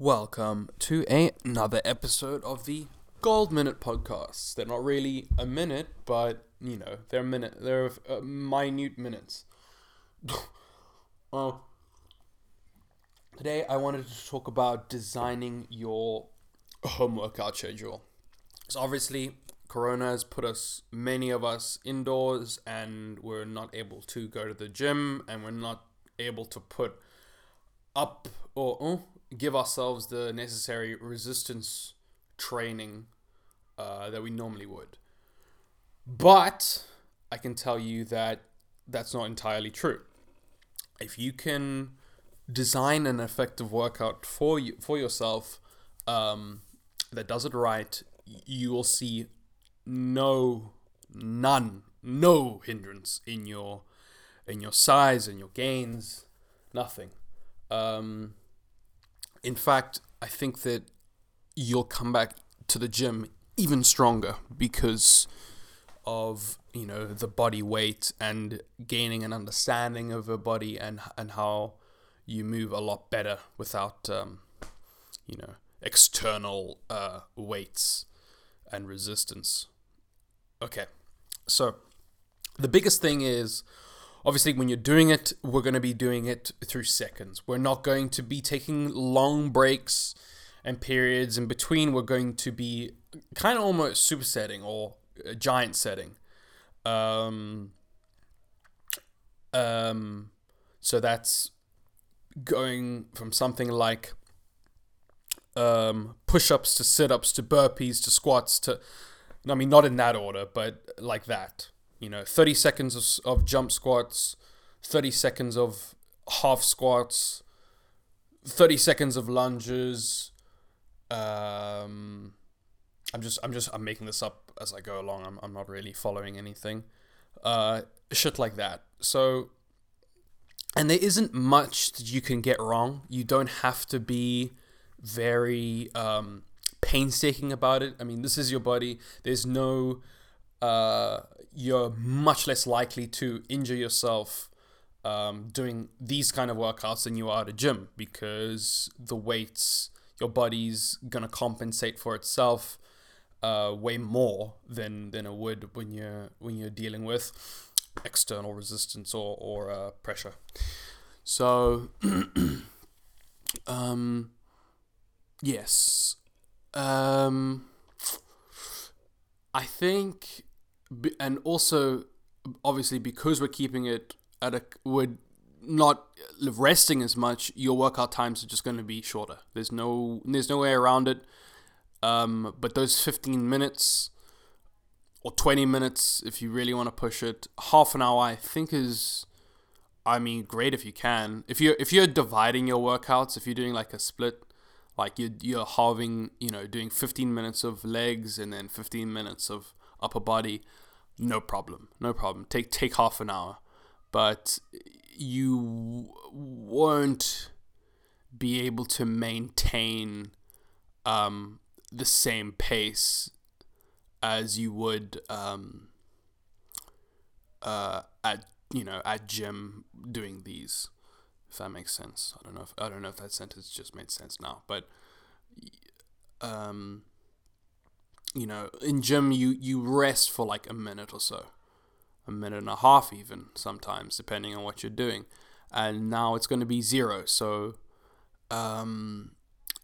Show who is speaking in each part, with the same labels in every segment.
Speaker 1: Welcome to a- another episode of the Gold Minute Podcast. They're not really a minute, but you know they're a minute. They're uh, minute minutes. well, today I wanted to talk about designing your home workout schedule. So obviously, Corona has put us, many of us, indoors, and we're not able to go to the gym, and we're not able to put up or uh, give ourselves the necessary resistance training uh, that we normally would. But I can tell you that that's not entirely true. If you can design an effective workout for you for yourself um, that does it right, you will see no, none, no hindrance in your in your size and your gains, nothing. Um, in fact, I think that you'll come back to the gym even stronger because of you know the body weight and gaining an understanding of your body and and how you move a lot better without um, you know external uh, weights and resistance. Okay, so the biggest thing is obviously when you're doing it we're going to be doing it through seconds. We're not going to be taking long breaks and periods in between. We're going to be kind of almost supersetting or giant setting. Um, um, so that's going from something like um, push-ups to sit-ups to burpees to squats to i mean not in that order but like that you know 30 seconds of, of jump squats 30 seconds of half squats 30 seconds of lunges um, i'm just i'm just i'm making this up as i go along. I'm, I'm not really following anything uh, shit like that. So and there isn't much that you can get wrong. You don't have to be very um, painstaking about it. I mean this is your body. There's no uh, you're much less likely to injure yourself um, doing these kind of workouts than you are at a gym because the weights, your body's gonna compensate for itself uh, way more than than it would when you're when you're dealing with external resistance or or uh, pressure. So, um, yes, um, I think and also obviously because we're keeping it at a we're not resting as much your workout times are just going to be shorter. There's no there's no way around it. Um, but those 15 minutes or 20 minutes if you really want to push it half an hour i think is i mean great if you can. If you're if you're dividing your workouts if you're doing like a split like you're, you're halving you know doing 15 minutes of legs and then 15 minutes of upper body no problem, no problem. Take take half an hour, but you won't be able to maintain um, the same pace as you would um, uh, at you know at gym doing these. If that makes sense, I don't know. If, I don't know if that sentence just made sense now, but um, you know, in gym you you rest for like a minute or so, a minute and a half even sometimes, depending on what you're doing. And now it's going to be zero, so um,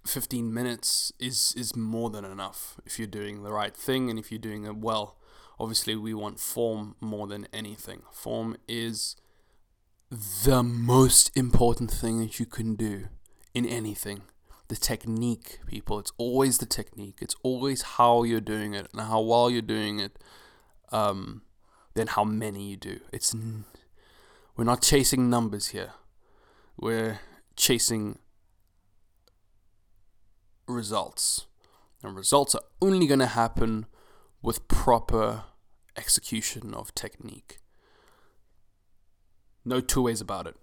Speaker 1: 15 minutes is is more than enough if you're doing the right thing and if you're doing it well. Obviously, we want form more than anything. Form is the most important thing that you can do in anything the technique, people. It's always the technique. It's always how you're doing it and how well you're doing it, um, then how many you do. It's we're not chasing numbers here. We're chasing results, and results are only going to happen with proper execution of technique. No two ways about it.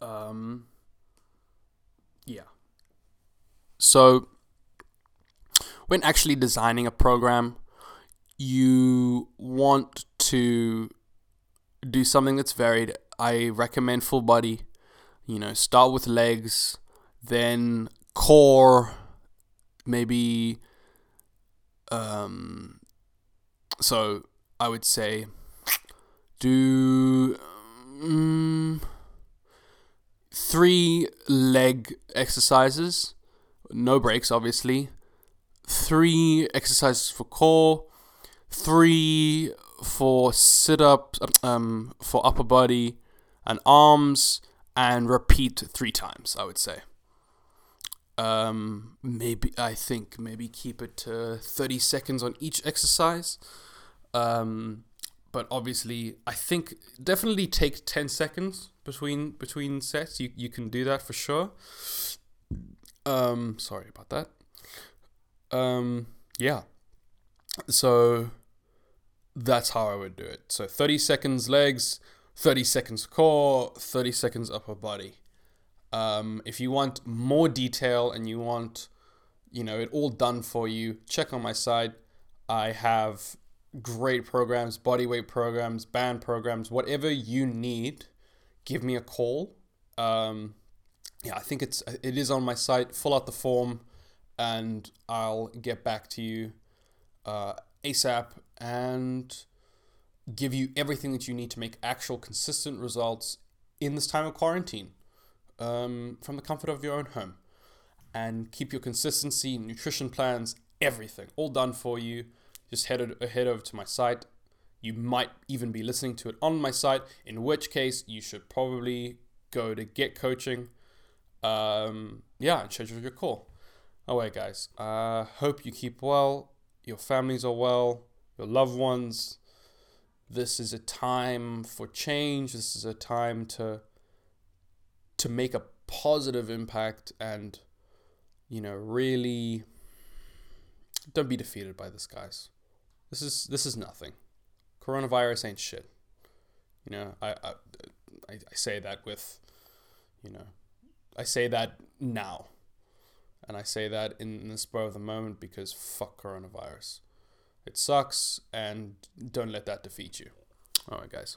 Speaker 1: Um, yeah. So, when actually designing a program, you want to do something that's varied. I recommend full body. You know, start with legs, then core, maybe. Um, so I would say do um, three leg exercises, no breaks, obviously. Three exercises for core, three for sit ups, um, for upper body and arms, and repeat three times. I would say. Um, maybe I think maybe keep it to thirty seconds on each exercise. Um, but obviously, I think definitely take ten seconds between between sets. You you can do that for sure. Um, sorry about that. Um, yeah. So that's how I would do it. So 30 seconds legs, 30 seconds core, 30 seconds upper body. Um, if you want more detail and you want, you know, it all done for you, check on my site. I have great programs, body weight programs, band programs, whatever you need. Give me a call. Um, yeah, I think it's it is on my site. Fill out the form, and I'll get back to you uh, ASAP and give you everything that you need to make actual consistent results in this time of quarantine um, from the comfort of your own home and keep your consistency, nutrition plans, everything all done for you. Just head, head over to my site. You might even be listening to it on my site, in which case you should probably go to get coaching. Um, yeah, and schedule your call. All right, guys. Uh, hope you keep well. Your families are well your loved ones. This is a time for change. This is a time to to make a positive impact and you know really don't be defeated by this guys. This is this is nothing. Coronavirus ain't shit. You know, I, I, I say that with you know I say that now. And I say that in the spur of the moment because fuck coronavirus. It sucks, and don't let that defeat you. All right, guys.